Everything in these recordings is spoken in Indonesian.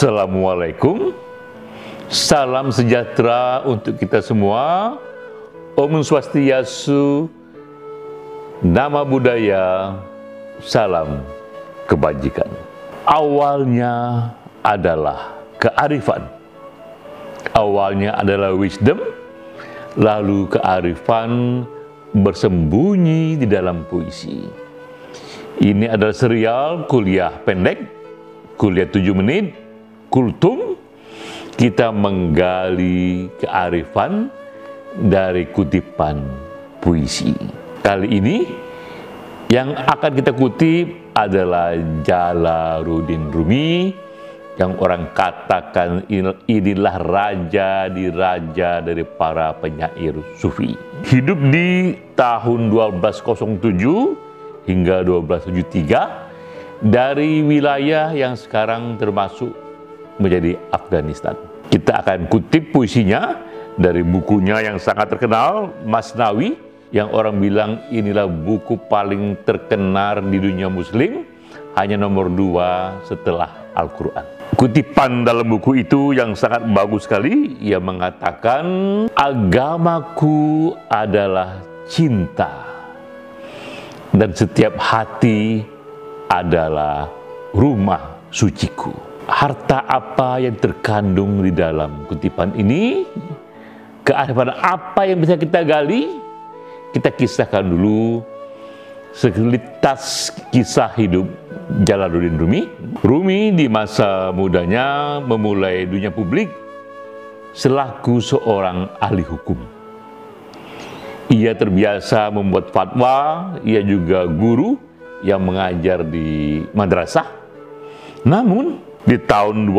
Assalamualaikum. Salam sejahtera untuk kita semua. Om Swastiastu Nama budaya Salam kebajikan. Awalnya adalah kearifan. Awalnya adalah wisdom Lalu kearifan bersembunyi di dalam puisi. Ini adalah serial kuliah pendek kuliah 7 menit, kultum, kita menggali kearifan dari kutipan puisi. Kali ini yang akan kita kutip adalah Jalaluddin Rumi yang orang katakan inilah raja di raja dari para penyair sufi. Hidup di tahun 1207 hingga 1273 dari wilayah yang sekarang termasuk menjadi Afghanistan. Kita akan kutip puisinya dari bukunya yang sangat terkenal, Masnawi, yang orang bilang inilah buku paling terkenal di dunia muslim, hanya nomor dua setelah Al-Quran. Kutipan dalam buku itu yang sangat bagus sekali, ia mengatakan, agamaku adalah cinta, dan setiap hati adalah rumah suciku. Harta apa yang terkandung di dalam kutipan ini? Kearifan apa yang bisa kita gali? Kita kisahkan dulu sekelitas kisah hidup Jalaluddin Rumi. Rumi di masa mudanya memulai dunia publik selaku seorang ahli hukum. Ia terbiasa membuat fatwa, ia juga guru, yang mengajar di madrasah. Namun di tahun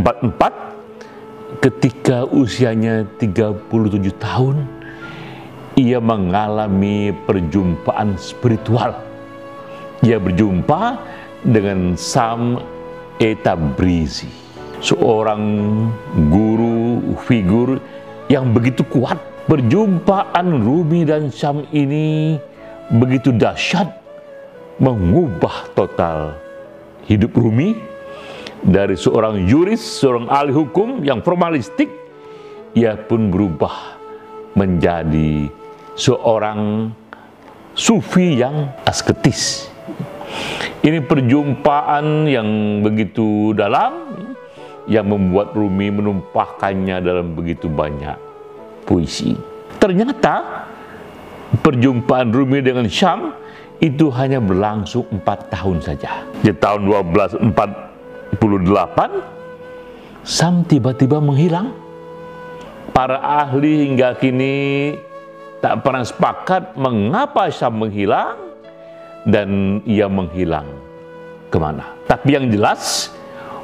1244 ketika usianya 37 tahun ia mengalami perjumpaan spiritual. Ia berjumpa dengan Sam Etabrizi, seorang guru figur yang begitu kuat. Perjumpaan Rumi dan Sam ini begitu dahsyat mengubah total hidup Rumi dari seorang juris, seorang ahli hukum yang formalistik, ia pun berubah menjadi seorang sufi yang asketis. Ini perjumpaan yang begitu dalam yang membuat Rumi menumpahkannya dalam begitu banyak puisi. Ternyata perjumpaan Rumi dengan Syam itu hanya berlangsung empat tahun saja. Di tahun 1248, Sam tiba-tiba menghilang. Para ahli hingga kini tak pernah sepakat mengapa Sam menghilang dan ia menghilang ke mana. Tapi yang jelas,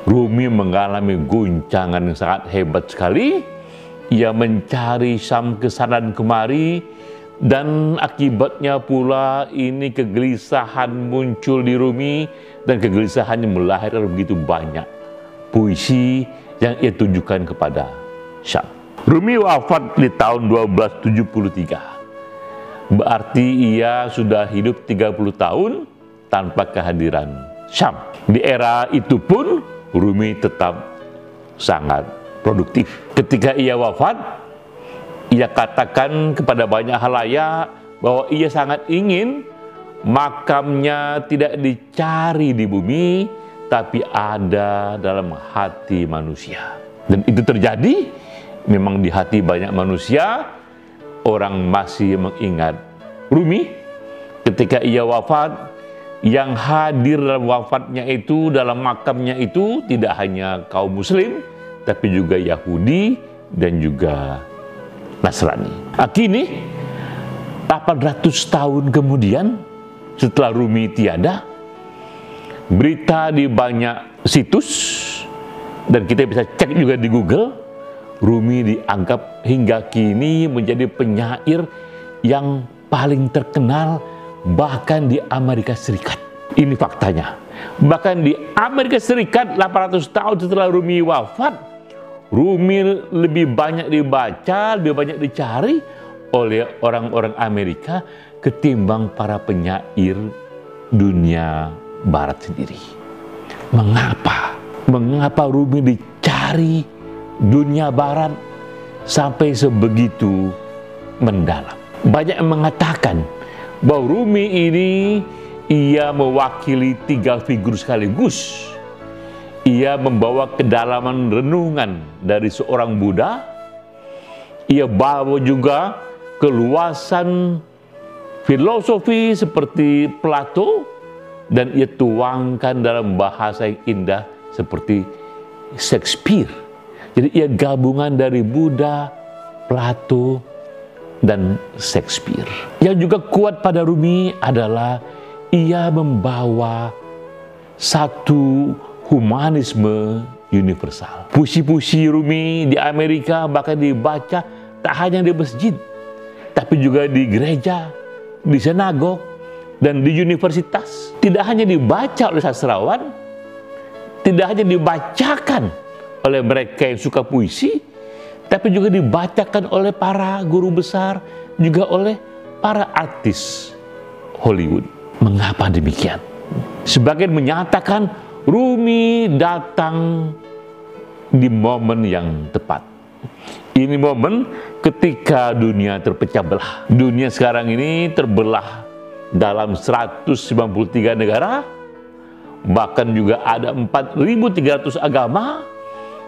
Rumi mengalami guncangan yang sangat hebat sekali. Ia mencari Sam ke sana dan kemari, dan akibatnya pula ini kegelisahan muncul di Rumi dan kegelisahannya melahirkan begitu banyak puisi yang ia tunjukkan kepada Syam. Rumi wafat di tahun 1273. Berarti ia sudah hidup 30 tahun tanpa kehadiran Syam. Di era itu pun Rumi tetap sangat produktif. Ketika ia wafat, ia katakan kepada banyak halayak bahwa ia sangat ingin makamnya tidak dicari di bumi, tapi ada dalam hati manusia. Dan itu terjadi memang di hati banyak manusia, orang masih mengingat Rumi ketika ia wafat, yang hadir dalam wafatnya itu, dalam makamnya itu tidak hanya kaum muslim, tapi juga Yahudi dan juga Nasrani. Kini 800 tahun kemudian setelah Rumi tiada, berita di banyak situs dan kita bisa cek juga di Google, Rumi dianggap hingga kini menjadi penyair yang paling terkenal bahkan di Amerika Serikat. Ini faktanya. Bahkan di Amerika Serikat 800 tahun setelah Rumi wafat, Rumi lebih banyak dibaca, lebih banyak dicari oleh orang-orang Amerika ketimbang para penyair dunia barat sendiri. Mengapa? Mengapa Rumi dicari dunia barat sampai sebegitu mendalam? Banyak yang mengatakan bahwa Rumi ini ia mewakili tiga figur sekaligus. Ia membawa kedalaman renungan dari seorang Buddha. Ia bawa juga keluasan filosofi seperti Plato dan ia tuangkan dalam bahasa yang indah seperti Shakespeare. Jadi ia gabungan dari Buddha, Plato, dan Shakespeare. Yang juga kuat pada Rumi adalah ia membawa satu humanisme universal. Puisi-puisi Rumi di Amerika bahkan dibaca tak hanya di masjid, tapi juga di gereja, di sinagog, dan di universitas. Tidak hanya dibaca oleh sastrawan, tidak hanya dibacakan oleh mereka yang suka puisi, tapi juga dibacakan oleh para guru besar, juga oleh para artis Hollywood. Mengapa demikian? Sebagian menyatakan Rumi datang di momen yang tepat. Ini momen ketika dunia terpecah belah. Dunia sekarang ini terbelah dalam 193 negara, bahkan juga ada 4.300 agama,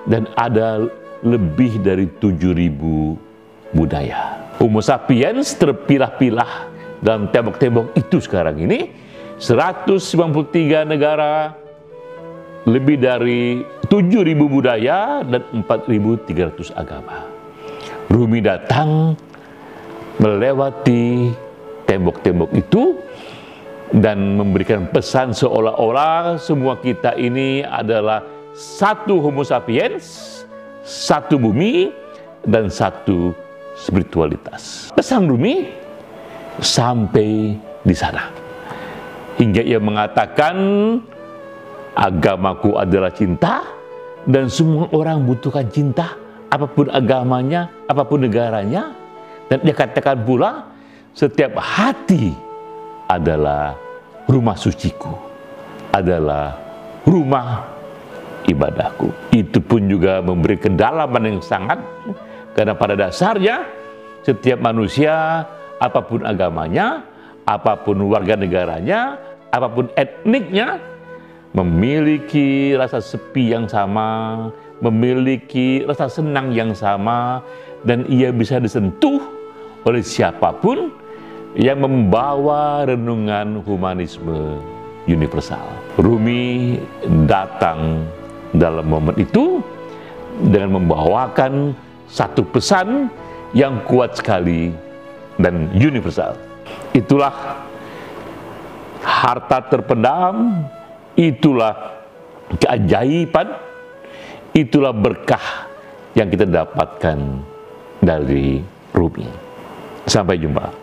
dan ada lebih dari 7.000 budaya. Homo sapiens terpilah-pilah dalam tembok-tembok itu sekarang ini 193 negara lebih dari 7.000 budaya dan 4.300 agama. Rumi datang melewati tembok-tembok itu dan memberikan pesan seolah-olah semua kita ini adalah satu homo sapiens, satu bumi, dan satu spiritualitas. Pesan Rumi sampai di sana. Hingga ia mengatakan, agamaku adalah cinta, dan semua orang butuhkan cinta, apa pun agamanya, apa pun negaranya. Dan dia katakan pula, setiap hati adalah rumah suciku, adalah rumah ibadahku. Itu pun juga memberi kedalaman yang sangat, karena pada dasarnya setiap manusia apa pun agamanya, apa pun warga negaranya, apa pun etniknya, memiliki rasa sepi yang sama, memiliki rasa senang yang sama, dan ia bisa disentuh oleh siapa pun yang membawa renungan humanisme universal. Rumi datang dalam momen itu dengan membawakan satu pesan yang kuat sekali dan universal. Itulah harta terpendam, itulah keajaiban, itulah berkah yang kita dapatkan dari Rumi. Sampai jumpa.